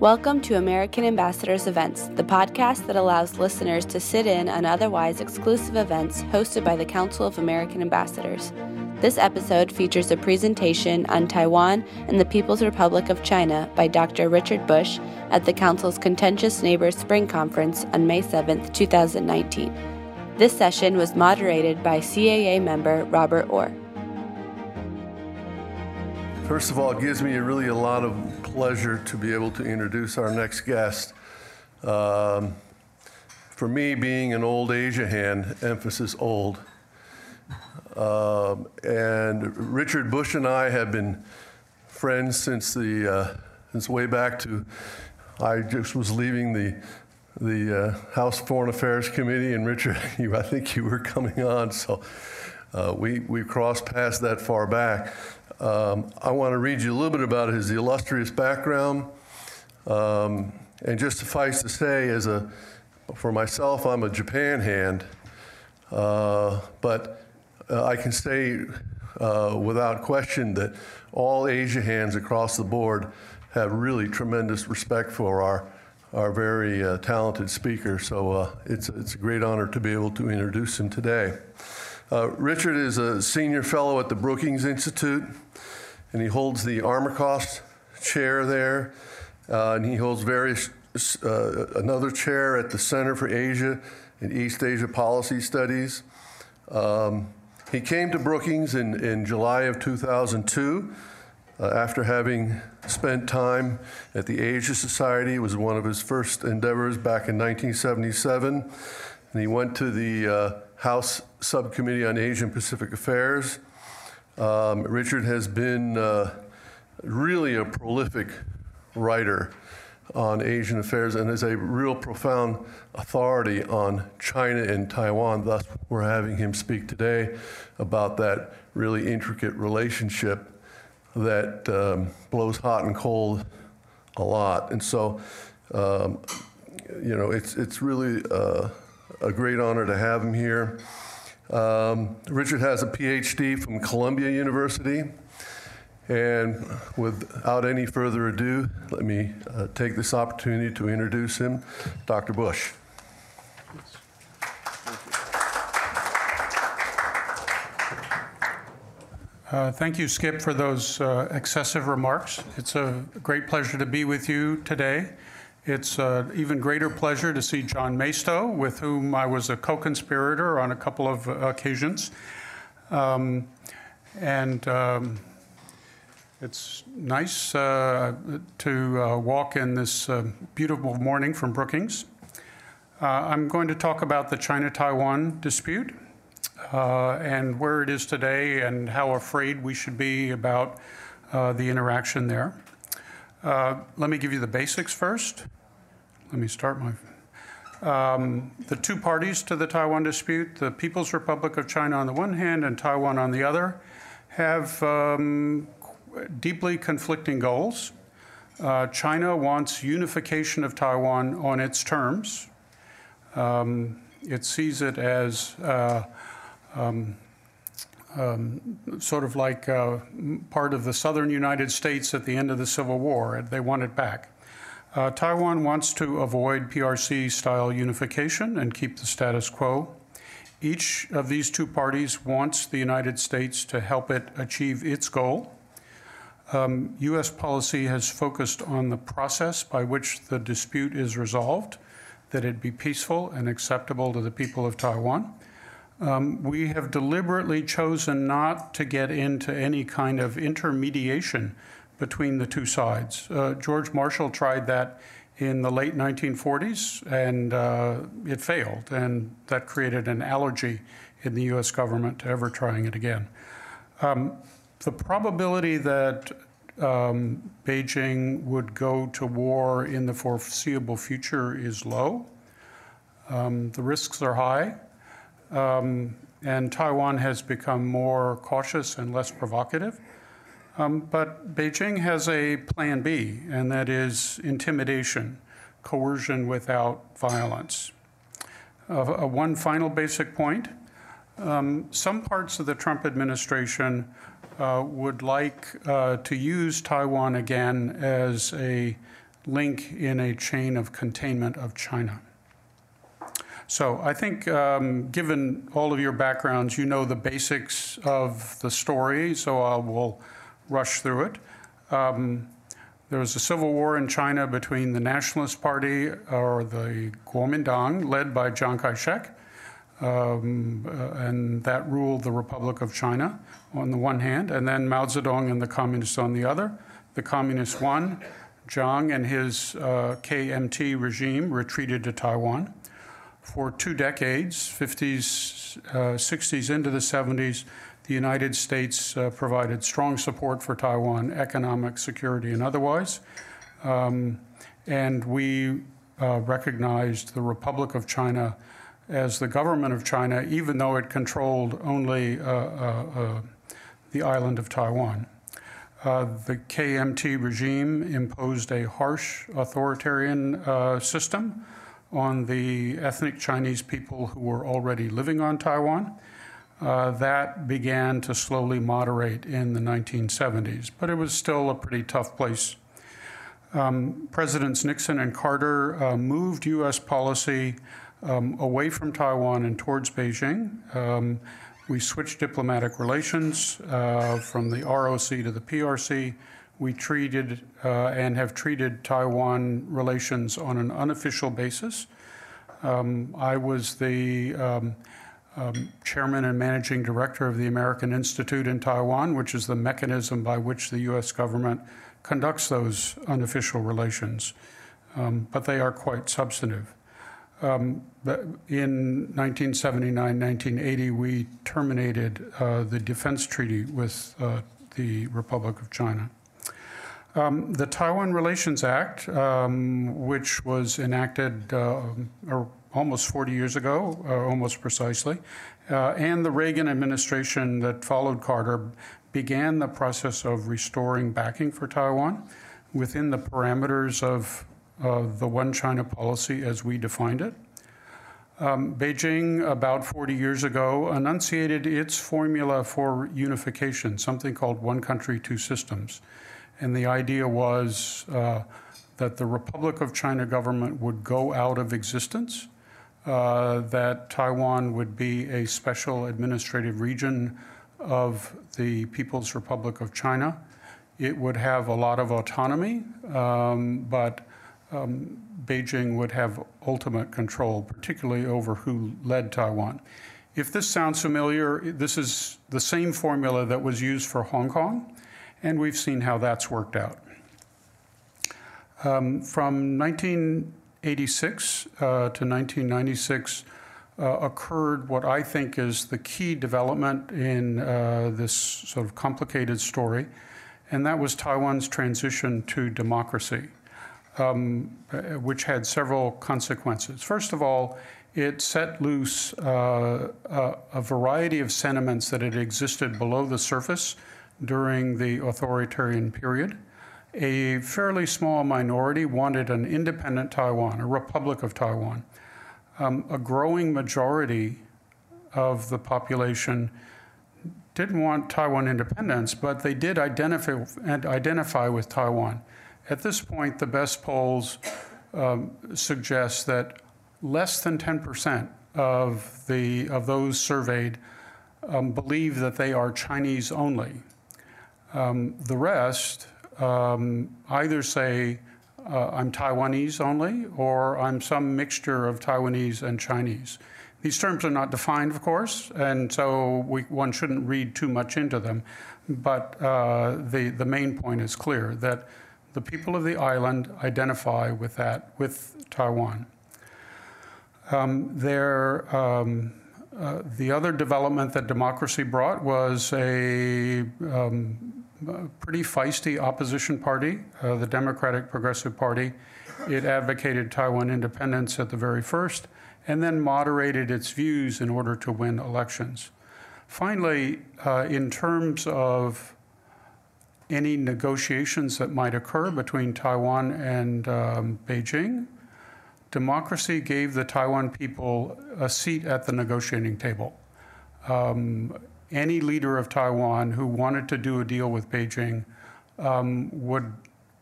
Welcome to American Ambassadors Events, the podcast that allows listeners to sit in on otherwise exclusive events hosted by the Council of American Ambassadors. This episode features a presentation on Taiwan and the People's Republic of China by Dr. Richard Bush at the Council's Contentious Neighbors Spring Conference on May 7, 2019. This session was moderated by CAA member Robert Orr. First of all, it gives me really a lot of pleasure to be able to introduce our next guest. Um, for me, being an old Asia hand, emphasis old, um, and Richard Bush and I have been friends since the uh, since way back to I just was leaving the the uh, House Foreign Affairs Committee, and Richard, you, I think you were coming on, so uh, we we crossed paths that far back. Um, I want to read you a little bit about his illustrious background. Um, and just suffice to say, as a, for myself, I'm a Japan hand. Uh, but uh, I can say uh, without question that all Asia hands across the board have really tremendous respect for our, our very uh, talented speaker. So uh, it's, it's a great honor to be able to introduce him today. Uh, Richard is a senior fellow at the Brookings Institute and he holds the Armacost chair there, uh, and he holds various uh, another chair at the Center for Asia and East Asia Policy Studies. Um, he came to Brookings in, in July of 2002 uh, after having spent time at the Asia Society. It was one of his first endeavors back in 1977. And he went to the uh, House Subcommittee on Asian Pacific Affairs um, Richard has been uh, really a prolific writer on Asian affairs and is a real profound authority on China and Taiwan. Thus, we're having him speak today about that really intricate relationship that um, blows hot and cold a lot. And so, um, you know, it's, it's really uh, a great honor to have him here. Um, Richard has a PhD from Columbia University. And without any further ado, let me uh, take this opportunity to introduce him, Dr. Bush. Uh, thank you, Skip, for those uh, excessive remarks. It's a great pleasure to be with you today. It's an even greater pleasure to see John Maisto, with whom I was a co conspirator on a couple of occasions. Um, and um, it's nice uh, to uh, walk in this uh, beautiful morning from Brookings. Uh, I'm going to talk about the China Taiwan dispute uh, and where it is today and how afraid we should be about uh, the interaction there. let me give you the basics first let me start my. Um, the two parties to the Taiwan dispute, the People's Republic of China on the one hand and Taiwan on the other, have um, deeply conflicting goals. Uh, China wants unification of Taiwan on its terms. Um, it sees it as uh, um, um, sort of like uh, part of the southern United States at the end of the Civil War. They want it back. Uh, Taiwan wants to avoid PRC style unification and keep the status quo. Each of these two parties wants the United States to help it achieve its goal. Um, U.S. policy has focused on the process by which the dispute is resolved, that it be peaceful and acceptable to the people of Taiwan. Um, we have deliberately chosen not to get into any kind of intermediation between the two sides. Uh, George Marshall tried that in the late 1940s, and uh, it failed, and that created an allergy in the U.S. government to ever trying it again. Um, the probability that um, Beijing would go to war in the foreseeable future is low. Um, the risks are high, um, and Taiwan has become more cautious and less provocative. Um, but Beijing has a plan B, and that is intimidation, coercion without violence. Uh, one final basic point um, some parts of the Trump administration uh, would like uh, to use Taiwan again as a link in a chain of containment of China. So I think, um, given all of your backgrounds, you know the basics of the story, so I will rush through it. Um, there was a civil war in China between the Nationalist Party, or the Kuomintang, led by Chiang Kai shek, um, uh, and that ruled the Republic of China on the one hand, and then Mao Zedong and the Communists on the other. The Communists won. Chiang and his uh, KMT regime retreated to Taiwan for two decades, 50s, uh, 60s into the 70s, the United States uh, provided strong support for Taiwan, economic, security, and otherwise. Um, and we uh, recognized the Republic of China as the government of China, even though it controlled only uh, uh, uh, the island of Taiwan. the KMT regime imposed a harsh authoritarian system on the ethnic Chinese people who were already living on Taiwan. Uh, that began to slowly moderate in the 1970s, but it was still a pretty tough place. Um, Presidents Nixon and Carter uh, moved U.S. policy um, away from Taiwan and towards Beijing. Um, we switched diplomatic relations uh, from the ROC to the PRC we treated uh, and have treated Taiwan relations on an unofficial basis. Um, I was the um, chairman and managing director of the American Institute in Taiwan, which is the mechanism by which the U.S. government conducts those unofficial relations. Um, but they are quite substantive. Um, in 1979 1980, we terminated uh, the defense treaty with uh, the Republic of China. Um, the Taiwan Relations Act, um, which was enacted uh, almost 40 years ago, uh, almost precisely, uh, and the Reagan administration that followed Carter began the process of restoring backing for Taiwan within the parameters of the One China policy as we defined it. Um, Beijing, about 40 years ago, enunciated its formula for unification, something called One Country, Two Systems. And the idea was uh, that the Republic of China government would go out of existence, uh, that Taiwan would be a special administrative region of the People's Republic of China. It would have a lot of autonomy, um, but um, Beijing would have ultimate control, particularly over who led Taiwan. If this sounds familiar, this is the same formula that was used for Hong Kong and we've seen how that's worked out. Um, from 1986 uh, to 1996 uh, occurred what I think is the key development in uh, this sort of complicated story, and that was Taiwan's transition to democracy, um, which had several consequences. First of all, it set loose uh, a, a variety of sentiments that had existed below the surface during the authoritarian period. A fairly small minority wanted an independent Taiwan, a republic of Taiwan. Um, a growing majority of the population didn't want Taiwan independence, but they did identify, and identify with Taiwan. At this point, the best polls um, suggest that less than 10% of, the, of those surveyed um, believe that they are Chinese only. Um, the rest um, either say, uh, I'm Taiwanese only, or I'm some mixture of Taiwanese and Chinese. These terms are not defined, of course, and so we, one shouldn't read too much into them. But uh, the, the main point is clear that the people of the island identify with that, with Taiwan. Um, um, uh, the other development that democracy brought was a um, pretty feisty opposition party, uh, the Democratic Progressive Party. It advocated Taiwan independence at the very first and then moderated its views in order to win elections. Finally, uh, in terms of any negotiations that might occur between Taiwan and um, Beijing, democracy gave the Taiwan people a seat at the negotiating table. Um, any leader of Taiwan who wanted to do a deal with Beijing um, would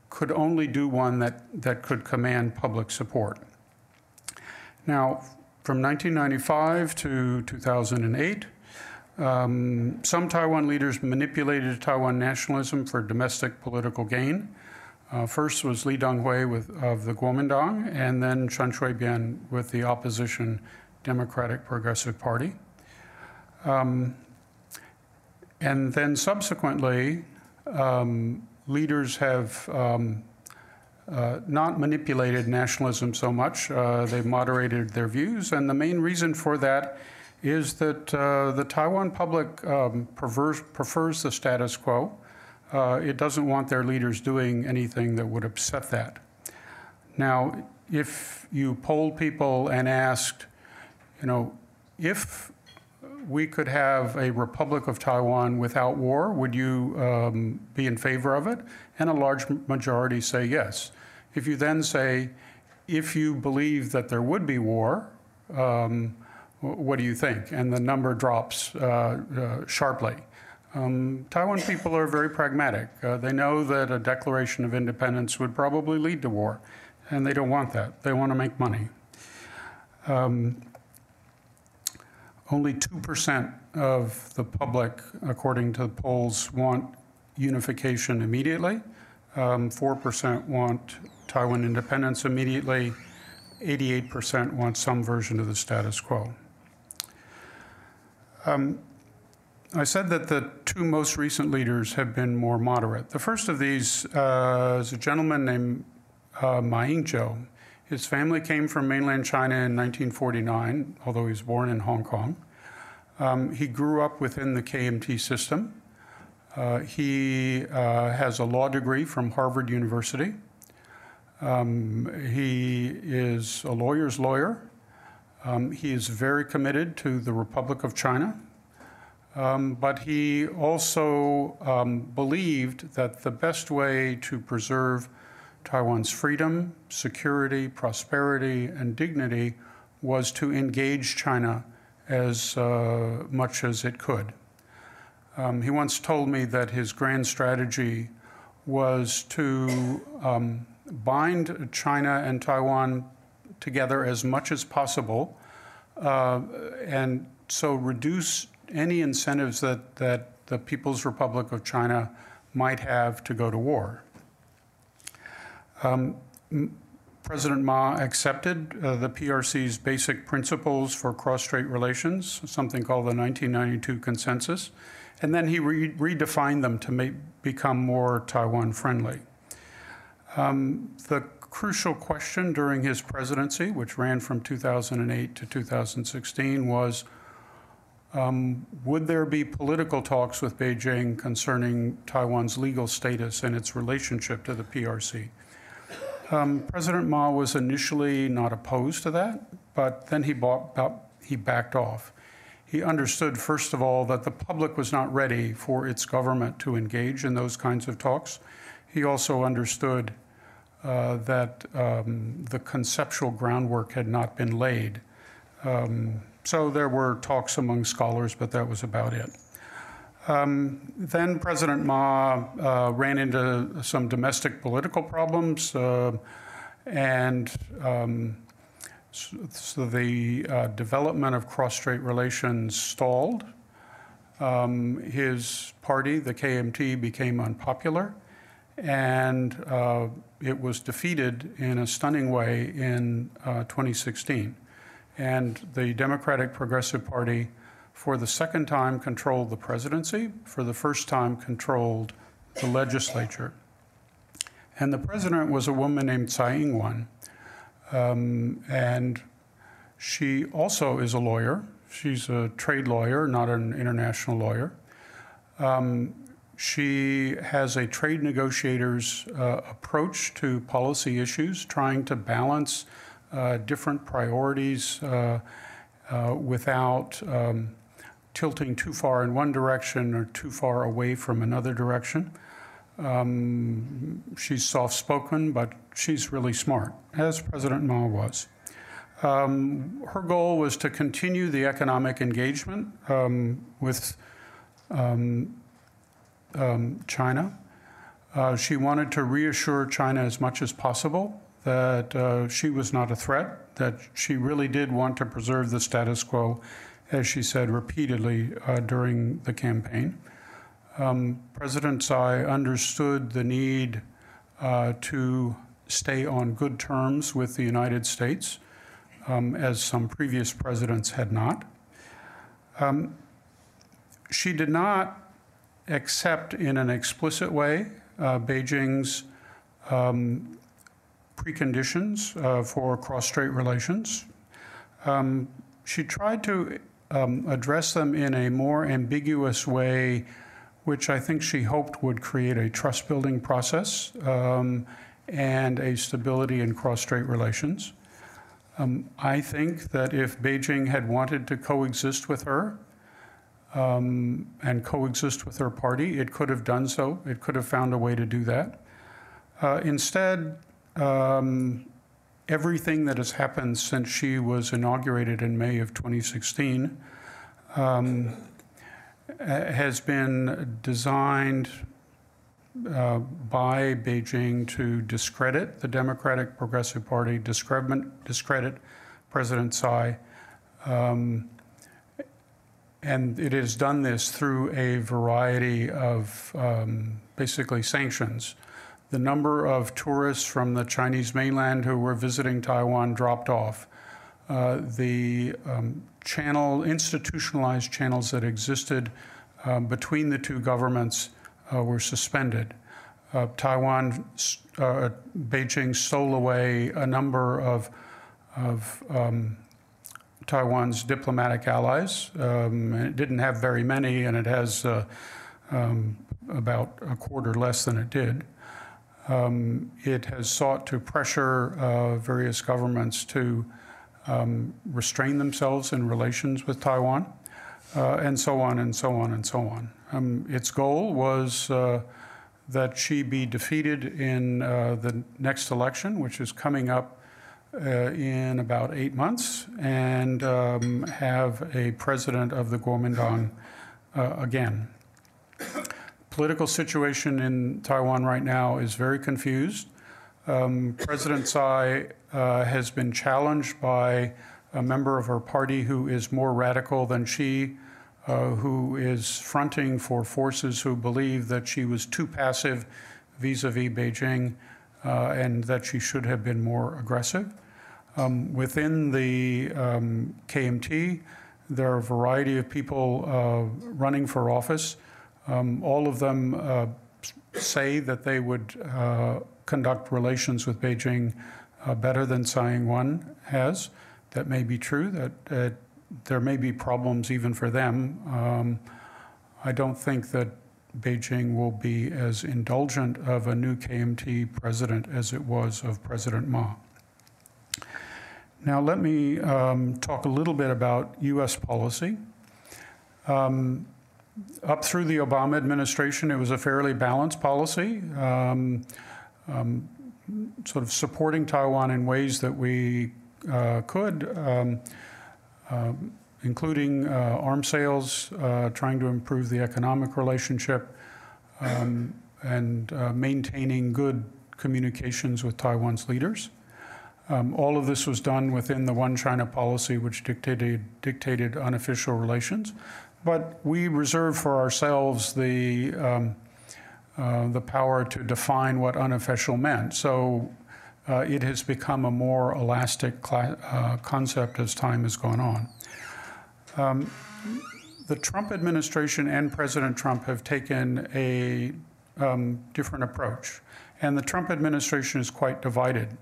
could only do one that, that could command public support. Now, from 1995 to 2008, um, some Taiwan leaders manipulated Taiwan nationalism for domestic political gain. Uh, first was Lee Teng-hui with, of the Kuomintang, and then Chen Shui-bian with the opposition Democratic Progressive Party. Um, and then subsequently, um, leaders have um, uh, not manipulated nationalism so much. Uh, they've moderated their views, and the main reason for that is that uh, the Taiwan public um, prefers, the status quo. Uh, it doesn't want their leaders doing anything that would upset that. Now, if you polled people and asked, you know, if we could have a Republic of Taiwan without war, would you um, be in favor of it? And a large majority say yes. If you then say, if you believe that there would be war, um, what do you think? And the number drops uh, uh, sharply. Um, Taiwan people are very pragmatic. Uh, they know that a declaration of independence would probably lead to war, and they don't want that. They want to make money. Um, only 2% of the public, according to polls, want unification immediately. Um, 4% want Taiwan independence immediately. 88% want some version of the status quo. Um, I said that the two most recent leaders have been more moderate. The first of these uh, is a gentleman named uh, Ma Ying-jeou. His family came from mainland China in 1949, although he was born in Hong Kong. Um, he grew up within the KMT system. Uh, he uh, has a law degree from Harvard University. Um, he is a lawyer's lawyer. Um, he is very committed to the Republic of China. Um, but he also um, believed that the best way to preserve Taiwan's freedom, security, prosperity, and dignity was to engage China as uh, much as it could. Um, he once told me that his grand strategy was to um, bind China and Taiwan together as much as possible uh, and so reduce any incentives that, that the People's Republic of China might have to go to war. Um, President Ma accepted uh, the PRC's basic principles for cross-strait relations, something called the 1992 Consensus, and then he re redefined them to make, become more Taiwan-friendly. Um, the crucial question during his presidency, which ran from 2008 to 2016, was um, would there be political talks with Beijing concerning Taiwan's legal status and its relationship to the PRC? Um, President Ma was initially not opposed to that, but then he, bought, he backed off. He understood, first of all, that the public was not ready for its government to engage in those kinds of talks. He also understood uh, that um, the conceptual groundwork had not been laid. Um, so there were talks among scholars, but that was about it. Um, then President Ma uh, ran into some domestic political problems, uh, and um, so, the uh, development of cross-strait relations stalled. Um, his party, the KMT, became unpopular, and uh, it was defeated in a stunning way in uh, 2016. And the Democratic Progressive Party for the second time controlled the presidency, for the first time controlled the legislature. And the president was a woman named Tsai Ing-wen. Um, and she also is a lawyer. She's a trade lawyer, not an international lawyer. Um, she has a trade negotiator's uh, approach to policy issues, trying to balance uh, different priorities uh, uh without um, tilting too far in one direction or too far away from another direction. Um, she's soft spoken, but she's really smart, as President Ma was. Um, her goal was to continue the economic engagement um, with um, um, China. Uh, she wanted to reassure China as much as possible that uh, she was not a threat, that she really did want to preserve the status quo, as she said repeatedly uh, during the campaign. Um, President Tsai understood the need uh, to stay on good terms with the United States, um, as some previous presidents had not. Um, she did not accept in an explicit way uh, Beijing's um, preconditions uh, for cross-strait relations. Um, she tried to um, address them in a more ambiguous way, which I think she hoped would create a trust-building process um, and a stability in cross-strait relations. Um, I think that if Beijing had wanted to coexist with her um, and coexist with her party, it could have done so. It could have found a way to do that. Uh, instead, um, everything that has happened since she was inaugurated in May of 2016 um, has been designed uh, by Beijing to discredit the Democratic Progressive Party, discredit, discredit President Tsai. Um, and it has done this through a variety of um, basically sanctions the number of tourists from the Chinese mainland who were visiting Taiwan dropped off. Uh, the um, channel, institutionalized channels that existed um, between the two governments uh, were suspended. Uh, Taiwan, uh, Beijing stole away a number of, of um, Taiwan's diplomatic allies. Um, it didn't have very many, and it has uh, um, about a quarter less than it did. Um, it has sought to pressure uh, various governments to um, restrain themselves in relations with Taiwan, uh, and so on and so on and so on. Um, its goal was uh, that she be defeated in uh, the next election, which is coming up uh, in about eight months, and um, have a president of the Kuomintang uh, again political situation in Taiwan right now is very confused. Um, President Tsai uh, has been challenged by a member of her party who is more radical than she, uh, who is fronting for forces who believe that she was too passive vis a vis Beijing uh, and that she should have been more aggressive. Um, within the um, KMT, there are a variety of people uh, running for office. Um, all of them uh, say that they would uh, conduct relations with Beijing uh, better than Tsai Ing-wen has. That may be true. That there may be problems even for them. Um, I don't think that Beijing will be as indulgent of a new KMT president as it was of President Ma. Now, let me um, talk a little bit about U.S. policy. Um, up through the Obama administration, it was a fairly balanced policy, um, um, sort of supporting Taiwan in ways that we uh, could, um, uh, including uh, arms sales, uh, trying to improve the economic relationship, um, and uh, maintaining good communications with Taiwan's leaders. Um, all of this was done within the One China policy, which dictated, dictated unofficial relations. But we reserve for ourselves the, um, uh, the power to define what unofficial meant. So uh, it has become a more elastic uh, concept as time has gone on. Um, the Trump administration and President Trump have taken a um, different approach, and the Trump administration is quite divided.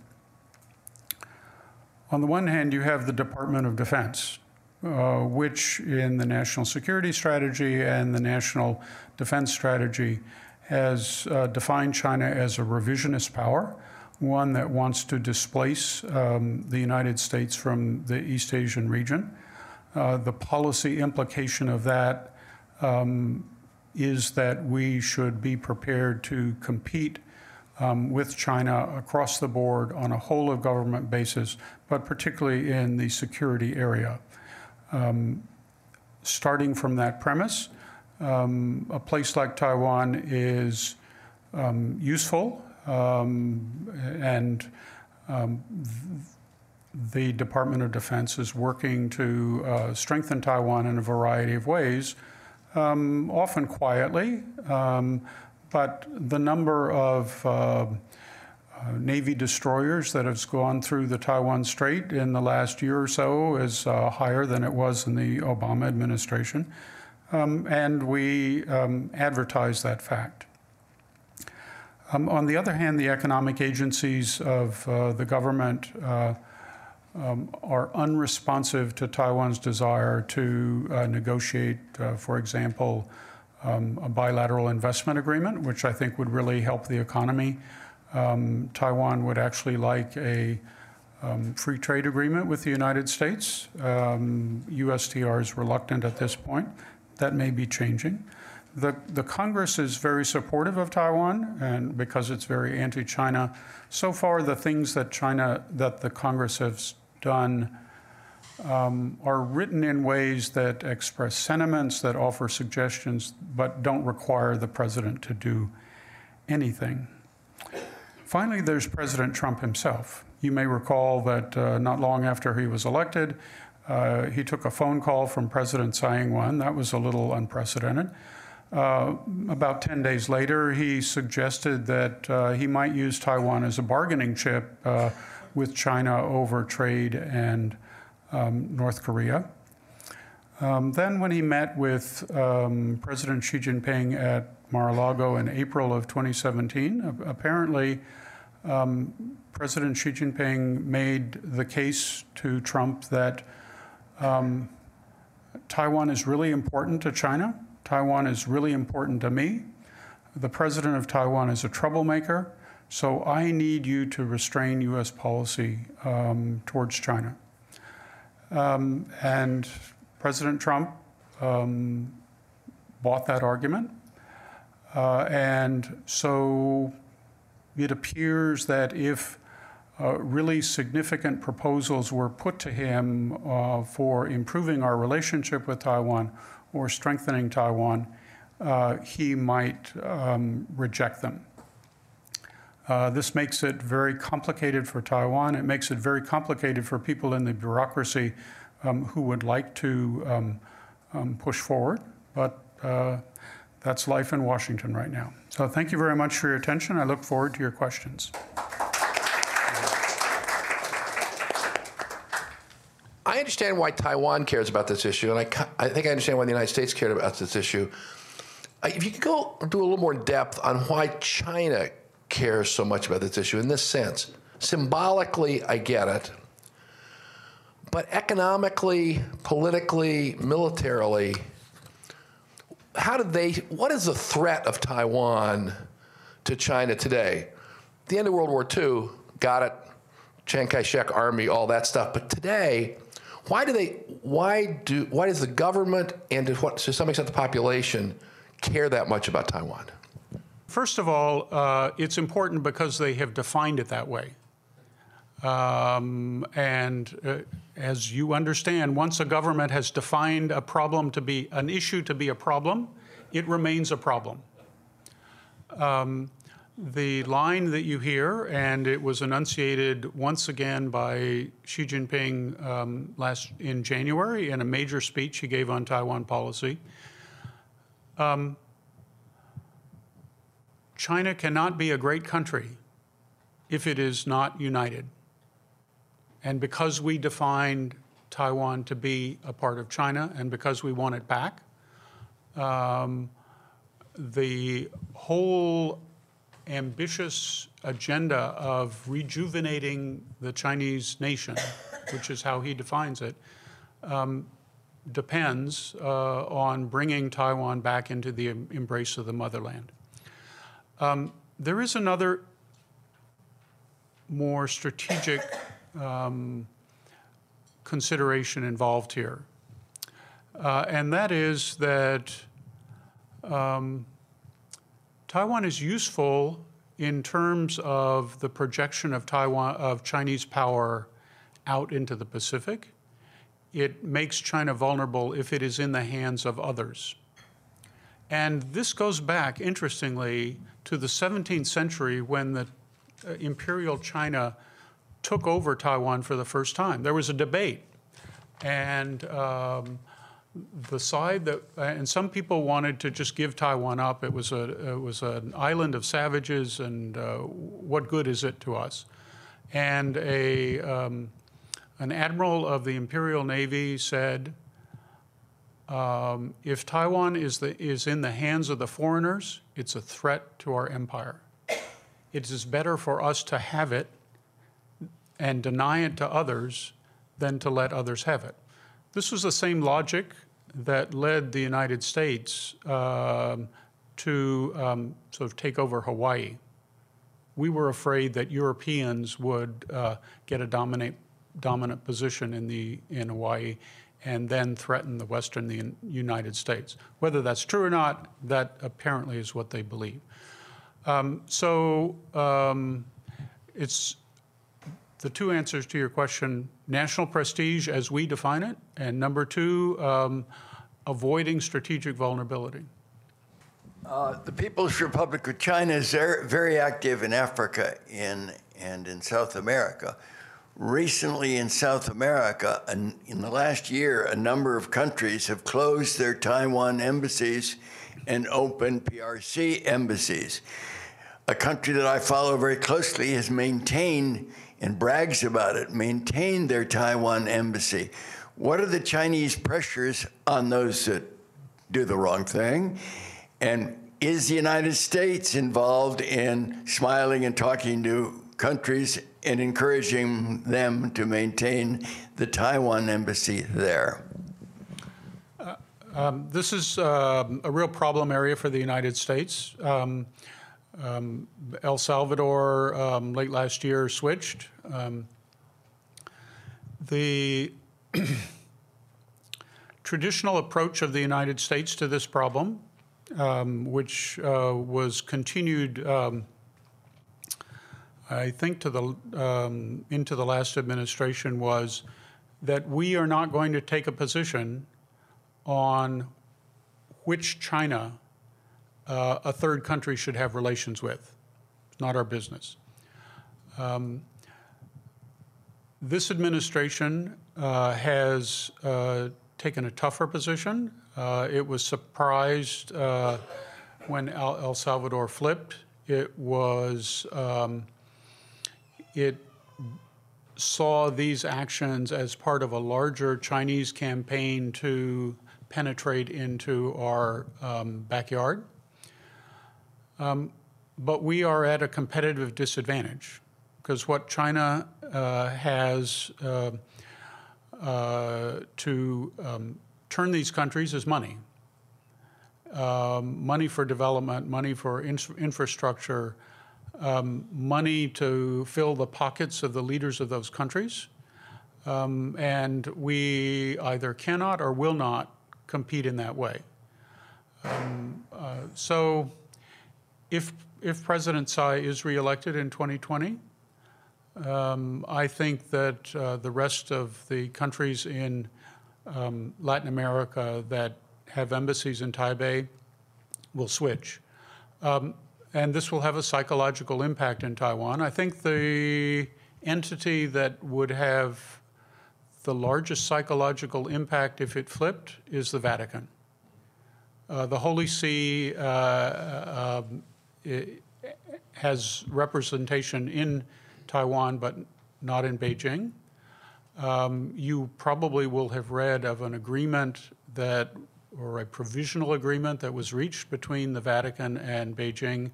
On the one hand, you have the Department of Defense, uh, which in the national security strategy and the national defense strategy has uh, defined China as a revisionist power, one that wants to displace um, the United States from the East Asian region. Uh, the policy implication of that um, is that we should be prepared to compete um, with China across the board on a whole of government basis, but particularly in the security area. Um, starting from that premise, um, a place like Taiwan is um, useful, um, and um, the Department of Defense is working to uh, strengthen Taiwan in a variety of ways, um, often quietly. Um, but the number of uh, uh, Navy destroyers that have gone through the Taiwan Strait in the last year or so is uh, higher than it was in the Obama administration. Um, and we um, advertise that fact. Um, on the other hand, the economic agencies of uh, the government uh, um, are unresponsive to Taiwan's desire to uh, negotiate, for example, um, a bilateral investment agreement, which I think would really help the economy. Um, Taiwan would actually like a um, free trade agreement with the United States. USTR um, is reluctant at this point. That may be changing. The, the Congress is very supportive of Taiwan, and because it's very anti-China. So far, the things that China that the Congress has done um, are written in ways that express sentiments, that offer suggestions, but don't require the president to do anything. Finally, there's President Trump himself. You may recall that uh, not long after he was elected, uh, he took a phone call from President Tsai Ing wen. That was a little unprecedented. Uh, about 10 days later, he suggested that uh, he might use Taiwan as a bargaining chip uh, with China over trade and um, North Korea. Um, then, when he met with um, President Xi Jinping at Mar a Lago in April of 2017, apparently um, President Xi Jinping made the case to Trump that um, Taiwan is really important to China. Taiwan is really important to me. The president of Taiwan is a troublemaker. So I need you to restrain U.S. policy um, towards China. Um, and President Trump um, bought that argument. Uh, and so it appears that if uh, really significant proposals were put to him uh, for improving our relationship with Taiwan or strengthening Taiwan, uh, he might um, reject them. Uh, this makes it very complicated for Taiwan. It makes it very complicated for people in the bureaucracy um, who would like to um, um, push forward. But uh, that's life in Washington right now. So thank you very much for your attention. I look forward to your questions. I understand why Taiwan cares about this issue, and I, I think I understand why the United States cared about this issue. If you could go do a little more depth on why China cares so much about this issue in this sense. Symbolically, I get it. But economically, politically, militarily, how did they, what is the threat of Taiwan to China today? The end of World War II, got it, Chiang Kai shek army, all that stuff. But today, why do they, why do, why does the government and to, what, to some extent the population care that much about Taiwan? First of all, uh, it's important because they have defined it that way. Um, and uh, as you understand, once a government has defined a problem to be an issue to be a problem, it remains a problem. Um, the line that you hear, and it was enunciated once again by Xi Jinping um, last in January in a major speech he gave on Taiwan policy. Um, China cannot be a great country if it is not united. And because we defined Taiwan to be a part of China and because we want it back, um, the whole ambitious agenda of rejuvenating the Chinese nation, which is how he defines it, um, depends uh, on bringing Taiwan back into the embrace of the motherland. Um, there is another more strategic um, consideration involved here, uh, and that is that um, Taiwan is useful in terms of the projection of Taiwan of Chinese power out into the Pacific. It makes China vulnerable if it is in the hands of others. And this goes back, interestingly, to the 17th century when the uh, Imperial China took over Taiwan for the first time. There was a debate, and um, the side that and some people wanted to just give Taiwan up. It was a it was an island of savages, and uh, what good is it to us? And a um, an admiral of the Imperial Navy said, um, if Taiwan is, the, is in the hands of the foreigners, it's a threat to our empire. It is better for us to have it and deny it to others than to let others have it. This was the same logic that led the United States um, to um, sort of take over Hawaii. We were afraid that Europeans would uh, get a dominate, dominant position in, the, in Hawaii and then threaten the Western the United States. Whether that's true or not, that apparently is what they believe. Um, so um, it's the two answers to your question national prestige as we define it, and number two, um, avoiding strategic vulnerability. Uh, the People's Republic of China is very active in Africa in, and in South America. Recently in South America, in the last year, a number of countries have closed their Taiwan embassies and opened PRC embassies. A country that I follow very closely has maintained and brags about it, maintained their Taiwan embassy. What are the Chinese pressures on those that do the wrong thing? And is the United States involved in smiling and talking to countries and encouraging them to maintain the Taiwan embassy there? Uh, um, this is uh, a real problem area for the United States. Um, um, El Salvador um, late last year switched. Um, the traditional approach of the United States to this problem, um, which uh, was continued I think to the um, into the last administration was that we are not going to take a position on which China uh, a third country should have relations with. It's not our business. Um, this administration uh, has uh, taken a tougher position. Uh, it was surprised uh, when El-, El, Salvador flipped. It was um, it saw these actions as part of a larger Chinese campaign to penetrate into our um, backyard. Um, but we are at a competitive disadvantage because what China uh, has uh, uh, to um, turn these countries is money. Um, money for development, money for in- infrastructure, um, money to fill the pockets of the leaders of those countries. Um, and we either cannot or will not compete in that way. Um, uh, so if, if President Tsai is reelected in 2020, um, I think that uh, the rest of the countries in um, Latin America that have embassies in Taipei will switch. Um, and this will have a psychological impact in Taiwan. I think the entity that would have the largest psychological impact if it flipped is the Vatican. Uh, the Holy See uh, uh, has representation in Taiwan, but not in Beijing. Um, you probably will have read of an agreement that or a provisional agreement that was reached between the Vatican and Beijing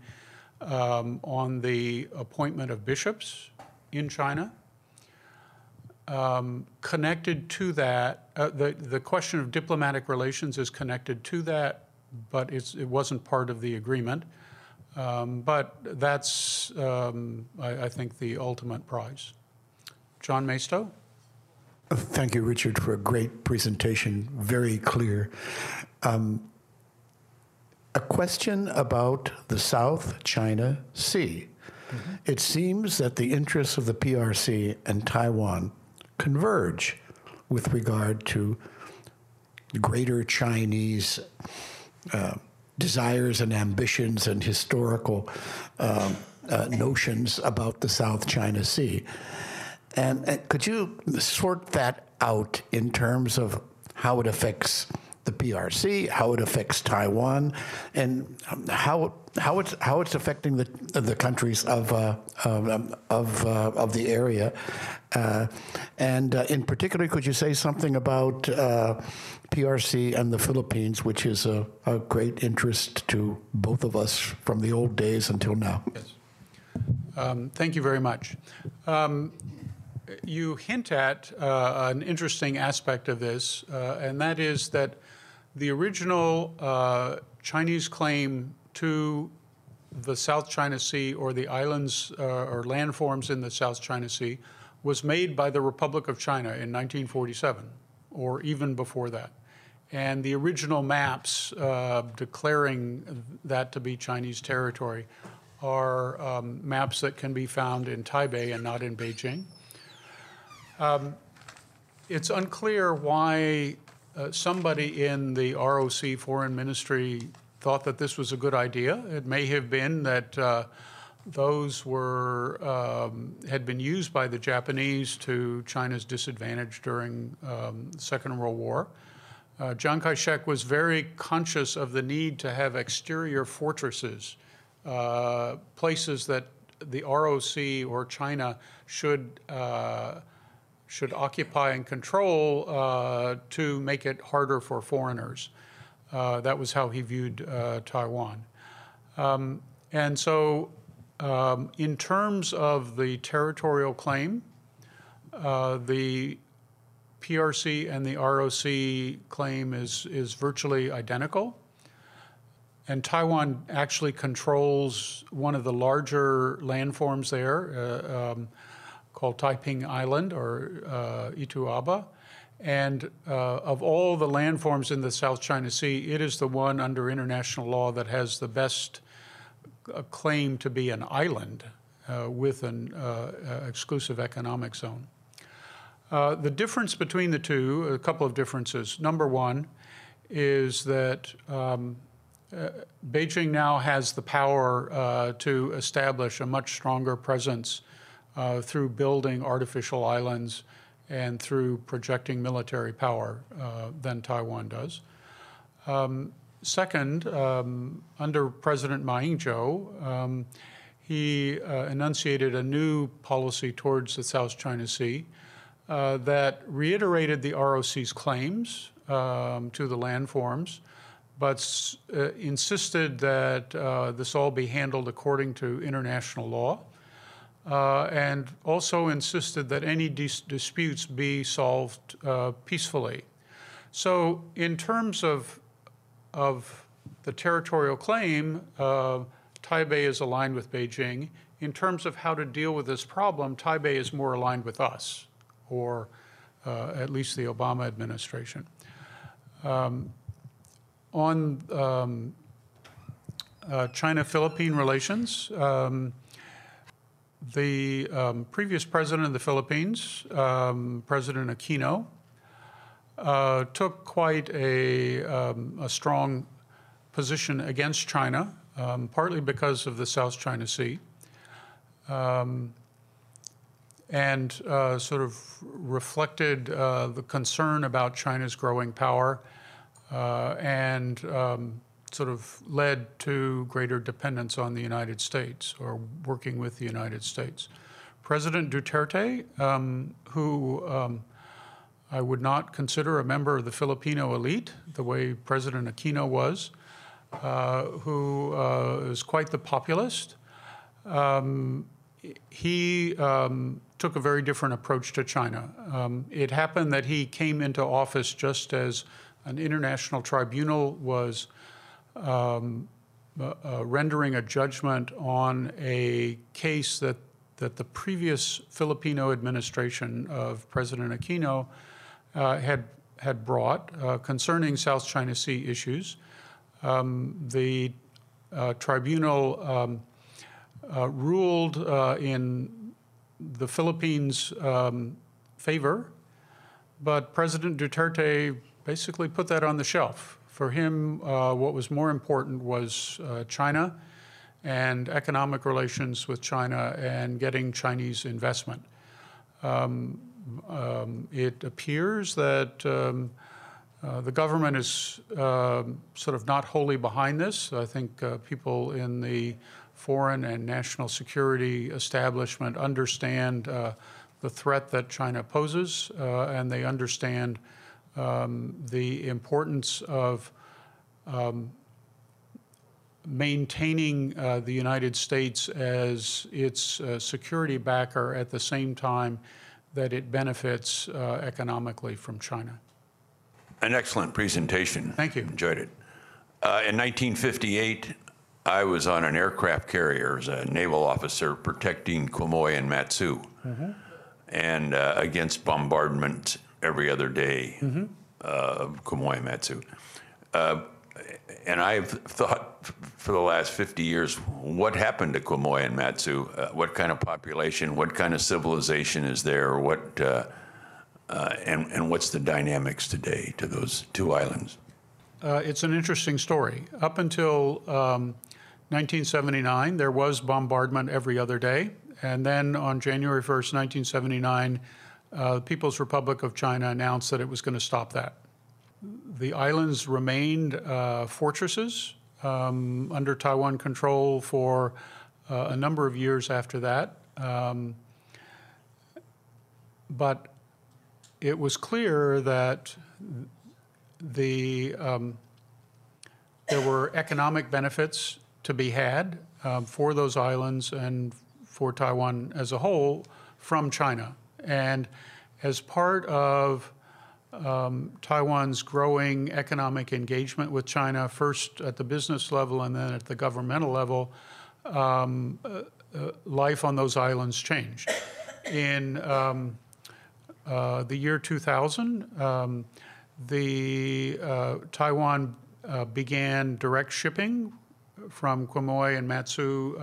um, on the appointment of bishops in China. Um, connected to that, uh, the, the question of diplomatic relations is connected to that, but it wasn't part of the agreement. Um, but that's, um, I, I think, the ultimate prize. John Maisto? Thank you, Richard, for a great presentation, very clear. Um, a question about the South China Sea. Mm-hmm. It seems that the interests of the PRC and Taiwan converge with regard to greater Chinese uh, desires and ambitions and historical um, uh, notions about the South China Sea. And uh, could you sort that out in terms of how it affects the PRC, how it affects Taiwan, and how how it's how it's affecting the the countries of uh, of of, uh, of, the area, uh, and uh, in particular, could you say something about uh, PRC and the Philippines, which is a, a, great interest to both of us from the old days until now? Yes. Um, thank you very much. Um, you hint at uh, an interesting aspect of this, and that is that the original uh, Chinese claim to the South China Sea or the islands uh, or landforms in the South China Sea was made by the Republic of China in 1947, or even before that. And the original maps uh, declaring that to be Chinese territory are um, maps that can be found in Taipei and not in Beijing. Um, it's unclear why uh, somebody in the ROC Foreign Ministry thought that this was a good idea. It may have been that uh, those were um, had been used by the Japanese to China's disadvantage during um, the Second World War. Uh, Chiang Kai-shek was very conscious of the need to have exterior fortresses, uh, places that the ROC or China should uh, should occupy and control uh, to make it harder for foreigners. Uh, that was how he viewed uh, Taiwan. Um, and so, um, in terms of the territorial claim, uh, the PRC and the ROC claim is, is virtually identical. And Taiwan actually controls one of the larger landforms there. Uh, um, called Taiping Island or uh, Itu Aba. And uh, of all the landforms in the South China Sea, it is the one under international law that has the best uh, claim to be an island uh, with an uh, uh, exclusive economic zone. the difference between the two, a couple of differences. Number one is that um, Beijing now has the power to establish a much stronger presence uh, through building artificial islands and through projecting military power uh, than Taiwan does. Um, second, um, under President Ma Ying-jeou, um, he uh, enunciated a new policy towards the South China Sea uh, that reiterated the ROC's claims um, to the landforms, but uh, insisted that uh, this all be handled according to international law uh, and also insisted that any dis- disputes be solved uh, peacefully. So, in terms of, of the territorial claim, uh, Taipei is aligned with Beijing. In terms of how to deal with this problem, Taipei is more aligned with us, or uh, at least the Obama administration. Um, on um, uh, China Philippine relations, um, the um, previous president of the Philippines, um, President Aquino, uh, took quite a, um, a, strong position against China, um, partly because of the South China Sea, um, and uh, sort of reflected uh, the concern about China's growing power uh, and um, sort of led to greater dependence on the United States or working with the United States. President Duterte, um, who um, I would not consider a member of the Filipino elite, the way President Aquino was, uh, who uh, is quite the populist. Um, he um, took a very different approach to China. Um, it happened that he came into office just as an international tribunal was um, uh, uh, rendering a judgment on a case that, that the previous Filipino administration of President Aquino uh, had, had brought uh, concerning South China Sea issues. Um, the uh, tribunal um, ruled in the Philippines' um, favor, but President Duterte basically put that on the shelf For him, uh, what was more important was uh, China and economic relations with China and getting Chinese investment. Um, um, it appears that um, uh, the government is uh, sort of not wholly behind this. I think uh, people in the foreign and national security establishment understand uh, the threat that China poses, uh, and they understand um, the importance of um, maintaining uh, the United States as its uh, security backer at the same time that it benefits uh, economically from China. An excellent presentation. Thank you. Enjoyed it. Uh, in 1958, I was on an aircraft carrier as a naval officer protecting Quemoy and Matsu, and uh, against bombardment every other day of Quemoy and Matsu. Uh, and I've thought for the last 50 years, what happened to Quemoy and Matsu? Uh, what kind of population? What kind of civilization is there? What uh, uh, and, and what's the dynamics today to those two islands? Uh, it's an interesting story. Up until um, 1979, there was bombardment every other day. And then on January 1st, 1979, uh, the People's Republic of China announced that it was going to stop that. The islands remained uh, fortresses um, under Taiwan control for uh, a number of years after that. Um, but it was clear that the um, there were economic benefits to be had um, for those islands and for Taiwan as a whole from China. And as part of um, Taiwan's growing economic engagement with China, first at the business level and then at the governmental level, um, uh, uh, life on those islands changed. In um, uh, the year 2000, um, the uh, Taiwan uh, began direct shipping from Quemoy and Matsu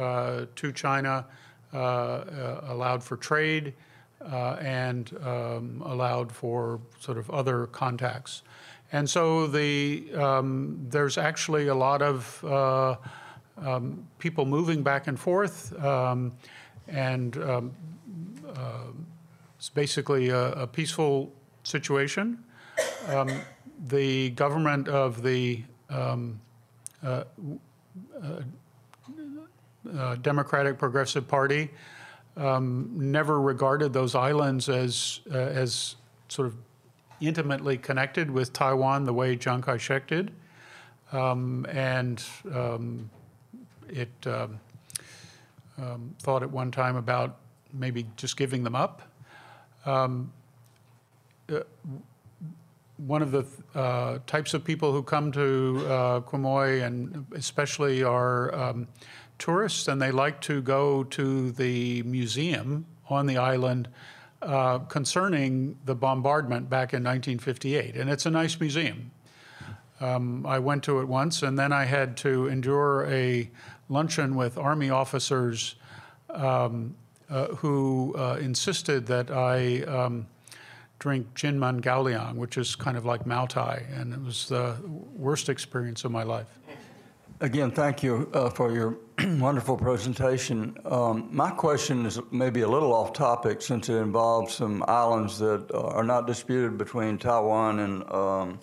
to China, allowed for trade, uh, and um, allowed for sort of other contacts. And so the um, there's actually a lot of uh, um, people moving back and forth, um, and um, uh, it's basically a, a peaceful situation. Um, the government of the uh, uh, uh, Democratic Progressive Party um, never regarded those islands as uh, as sort of intimately connected with Taiwan the way Chiang Kai-shek did, um, and um, it um, um, thought at one time about maybe just giving them up. Um, uh, one of the uh, types of people who come to uh, Quemoy and especially are tourists, and they like to go to the museum on the island uh, concerning the bombardment back in 1958. And it's a nice museum. Um, I went to it once, and then I had to endure a luncheon with Army officers um, uh, who uh, insisted that I um, drink Jinmen Gaoliang, which is kind of like Maotai, and it was the worst experience of my life. Again, thank you uh, for your wonderful presentation. Um, my question is maybe a little off topic since it involves some islands that are not disputed between Taiwan and um,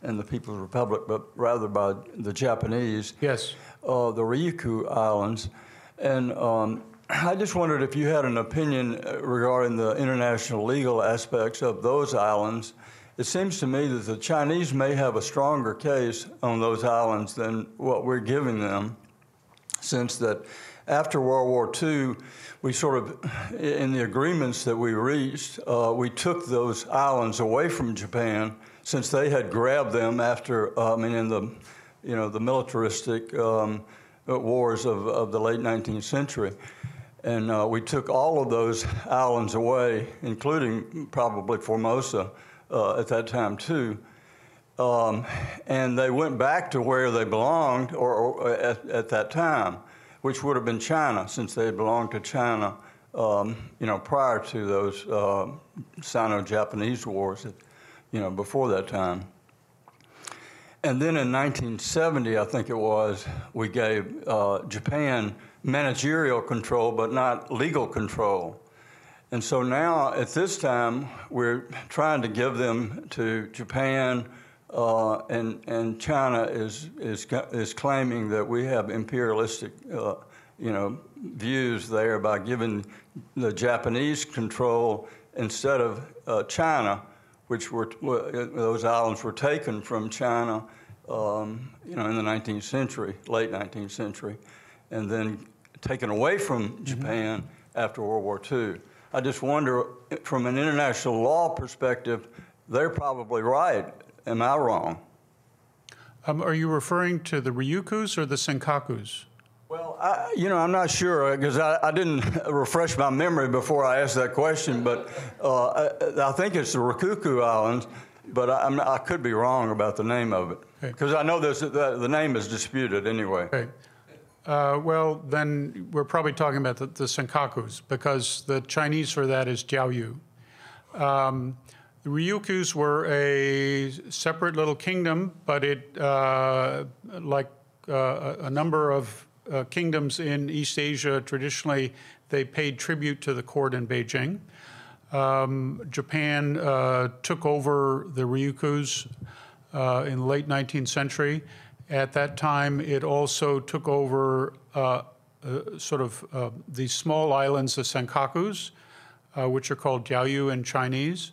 and the People's Republic, but rather by the Japanese. Yes. Uh, the Ryukyu Islands, and um, I just wondered if you had an opinion uh, regarding the international legal aspects of those islands. It seems to me that the Chinese may have a stronger case on those islands than what we're giving them, since that after World War II, we sort of, in the agreements that we reached, uh, we took those islands away from Japan since they had grabbed them after, uh, I mean, in the, you know, the militaristic um, wars of, of the late 19th century. And uh, we took all of those islands away, including probably Formosa uh, at that time, too. Um, and they went back to where they belonged or, or at, at, that time, which would have been China, since they belonged to China, um, you know, prior to those uh, Sino-Japanese wars, you know, before that time. and then in 1970, I think it was, we gave uh, Japan managerial control, but not legal control. And so now, at this time, we're trying to give them to Japan, uh, and and China is is is claiming that we have imperialistic, uh, you know, views there by giving the Japanese control instead of uh, China, which were those islands were taken from China, um, you know, in the 19th century, late 19th century, and then taken away from mm-hmm. Japan mm-hmm. after World War II. I just wonder, from an international law perspective, they're probably right. Am I wrong? Um, are you referring to the Ryukyus or the Senkakus? Well, I, you know, I'm not sure because I, I, didn't refresh my memory before I asked that question, but uh, I, I, think it's the Ryukyu Islands, but I, could be wrong about the name of it because okay. I know this, the, the, name is disputed anyway. Okay. Uh, well, then we're probably talking about the, the Senkakus because the Chinese for that is Diaoyu. Um, the Ryukyus were a separate little kingdom, but it, uh, like uh, a number of uh, kingdoms in East Asia, traditionally they paid tribute to the court in Beijing. Um, Japan uh, took over the Ryukyus uh, in the late 19th century at that time, it also took over uh, sort of these small islands, the Senkakus, which are called Diaoyu in Chinese.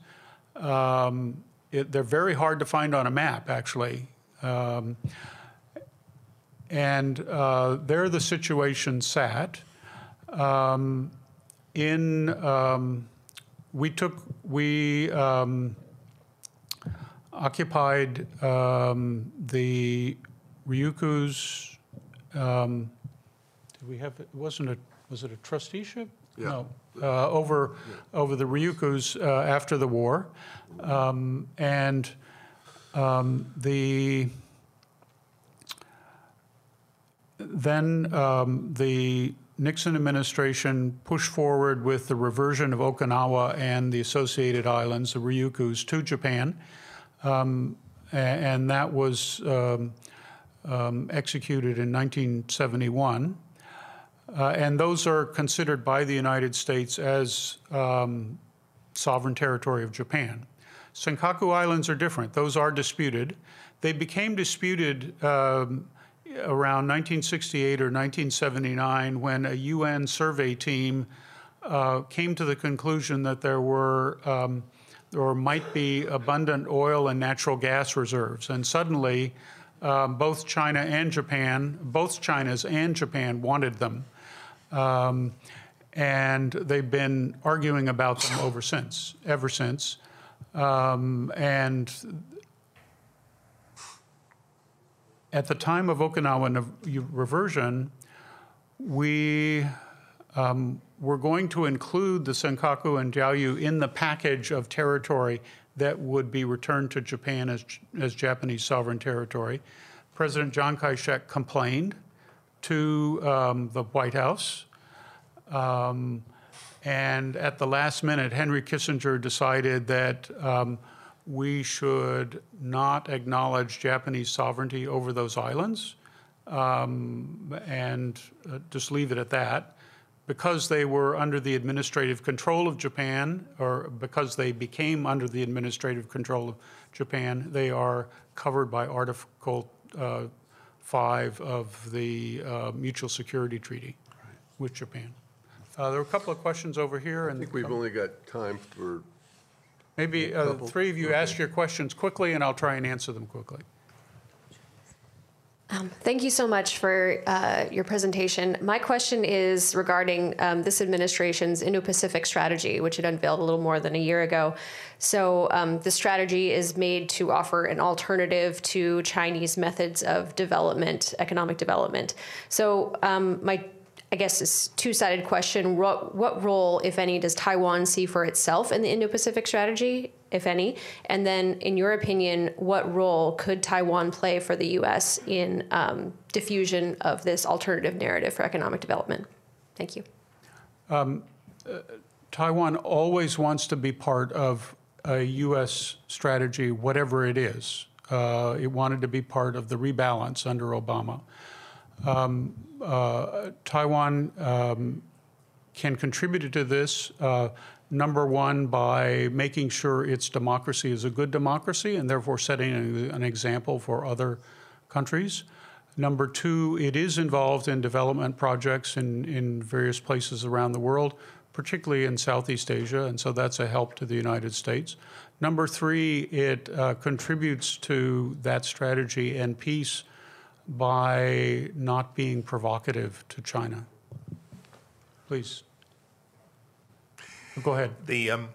Um, it, they're very hard to find on a map, actually. Um, and uh, there the situation sat. Um, in um, we took we um, occupied um, the Ryukyus, um, did we have, it wasn't a, was it a trusteeship? Yeah. No, uh, over, over the Ryukyus uh, after the war. Um, and um, the, then um, the Nixon administration pushed forward with the reversion of Okinawa and the associated islands, the Ryukyus, to Japan. Um, and that was um, um, executed in 1971. Uh, and those are considered by the United States as um, sovereign territory of Japan. Senkaku Islands are different. Those are disputed. They became disputed um, around 1968 or 1979 when a UN survey team uh, came to the conclusion that there were um, or might be abundant oil and natural gas reserves. And suddenly, um, both China and Japan, both China's and Japan wanted them. Um, and they've been arguing about them over since, ever since. Um, and at the time of Okinawa reversion, we um, were going to include the Senkaku and Diaoyu in the package of territory that would be returned to Japan as, as Japanese sovereign territory. President Chiang Kai-shek complained to um, the White House. Um, and at the last minute, Henry Kissinger decided that um, we should not acknowledge Japanese sovereignty over those islands um, and uh, just leave it at that because they were under the administrative control of Japan, or because they became under the administrative control of Japan, they are covered by Article uh, 5 of the uh, Mutual Security Treaty with Japan. Uh, there are a couple of questions over here. I think we've only got time for, Maybe uh, three of you ask your questions quickly, and I'll try and answer them quickly. Um, thank you so much for uh, your presentation. My question is regarding um, this administration's Indo Pacific strategy, which it unveiled a little more than a year ago. So, um, the strategy is made to offer an alternative to Chinese methods of development, economic development. So, um, my I guess it's two-sided question. What, what role, if any, does Taiwan see for itself in the Indo-Pacific strategy, if any? And then, in your opinion, what role could Taiwan play for the U.S. in um, diffusion of this alternative narrative for economic development? Thank you. Um, uh, Taiwan always wants to be part of a U.S. strategy, whatever it is. Uh, it wanted to be part of the rebalance under Obama. Um, uh, Taiwan um, can contribute to this, uh, number one, by making sure its democracy is a good democracy and therefore setting an, an example for other countries. Number two, it is involved in development projects in, in various places around the world, particularly in Southeast Asia, and so that's a help to the United States. Number three, it uh, contributes to that strategy and peace by not being provocative to China. Please. Go ahead. The um,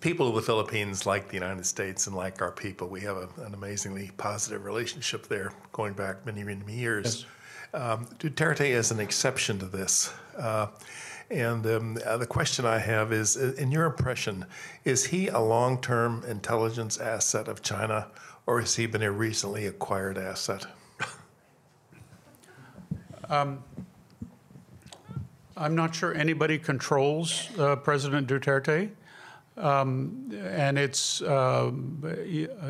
people of the Philippines like the United States and like our people. We have a, an amazingly positive relationship there going back many, many years. Yes. Um, Duterte is an exception to this. Uh, and um, uh, the question I have is uh, in your impression, is he a long term intelligence asset of China, or has he been a recently acquired asset? Um, I'm not sure anybody controls uh, President Duterte. Um, and it's uh,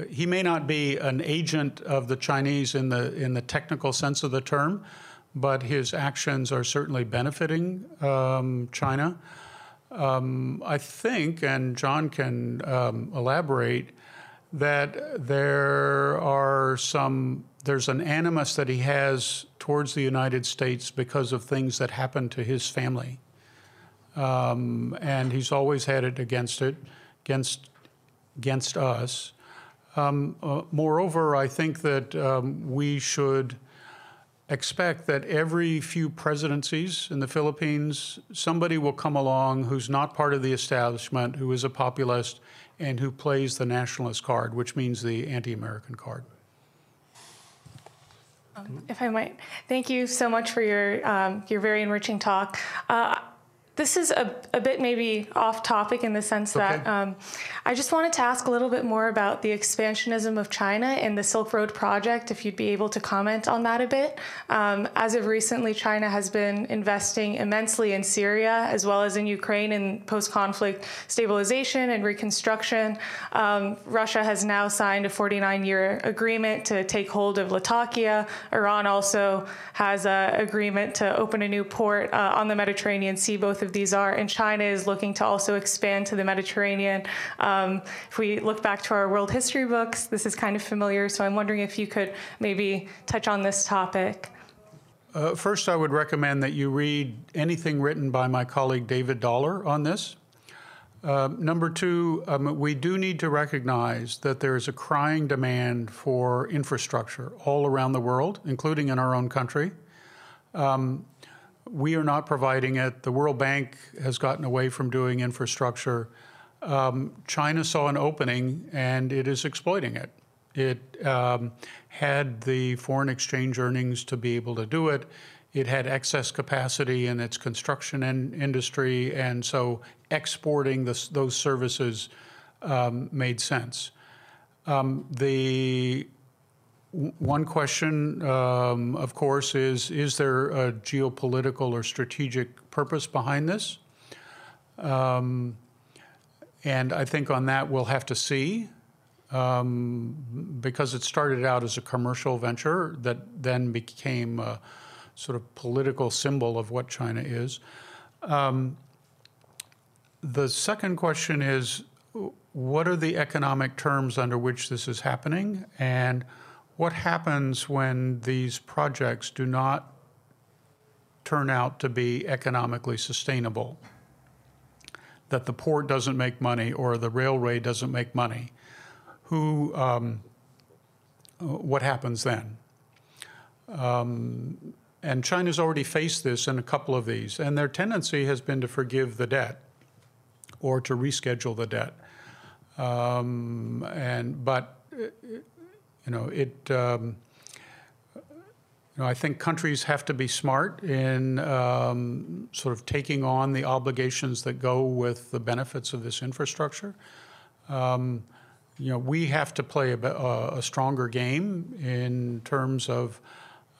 he, may not be an agent of the Chinese in the in the technical sense of the term, but his actions are certainly benefiting um, China. Um, I think, and John can um, elaborate, that there are some there's an animus that he has towards the United States because of things that happened to his family. Um, and he's always had it against it, against, against us. Um, uh, moreover, I think that um, we should expect that every few presidencies in the Philippines, somebody will come along who's not part of the establishment, who is a populist, and who plays the nationalist card, which means the anti American card. If I might, thank you so much for your um, your very enriching talk. Uh, this is a, a bit maybe off topic in the sense okay. that um, I just wanted to ask a little bit more about the expansionism of China and the Silk Road project, if you'd be able to comment on that a bit. Um, as of recently, China has been investing immensely in Syria as well as in Ukraine in post conflict stabilization and reconstruction. Um, Russia has now signed a 49 year agreement to take hold of Latakia. Iran also has an agreement to open a new port uh, on the Mediterranean Sea, both these are, and China is looking to also expand to the Mediterranean. Um, if we look back to our world history books, this is kind of familiar, so I'm wondering if you could maybe touch on this topic. Uh, first, I would recommend that you read anything written by my colleague David Dollar on this. Uh, number two, um, we do need to recognize that there is a crying demand for infrastructure all around the world, including in our own country. Um, we are not providing it. The World Bank has gotten away from doing infrastructure. Um, China saw an opening and it is exploiting it. It um, had the foreign exchange earnings to be able to do it. It had excess capacity in its construction industry, and so exporting this, those services um, made sense. Um, the one question, um, of course, is is there a geopolitical or strategic purpose behind this? Um, and I think on that we'll have to see um, because it started out as a commercial venture that then became a sort of political symbol of what China is. Um, the second question is what are the economic terms under which this is happening? And what happens when these projects do not turn out to be economically sustainable? That the port doesn't make money or the railway doesn't make money? Who, um, what happens then? Um, and China's already faced this in a couple of these, and their tendency has been to forgive the debt or to reschedule the debt. Um, and but you know, it. Um, you know, I think countries have to be smart in um, sort of taking on the obligations that go with the benefits of this infrastructure. Um, you know, we have to play a, a, stronger game in terms of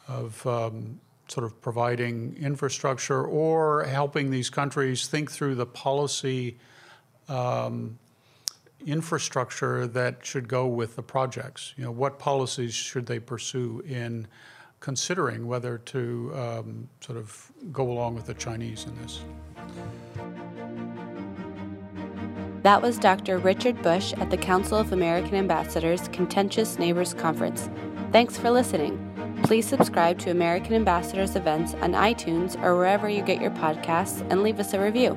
of um, sort of providing infrastructure or helping these countries think through the policy um, infrastructure that should go with the projects. You know, what policies should they pursue in considering whether to um, sort of go along with the Chinese in this? That was Dr. Richard Bush at the Council of American Ambassadors Contentious Neighbors Conference. Thanks for listening. Please subscribe to American Ambassadors events on iTunes or wherever you get your podcasts and leave us a review.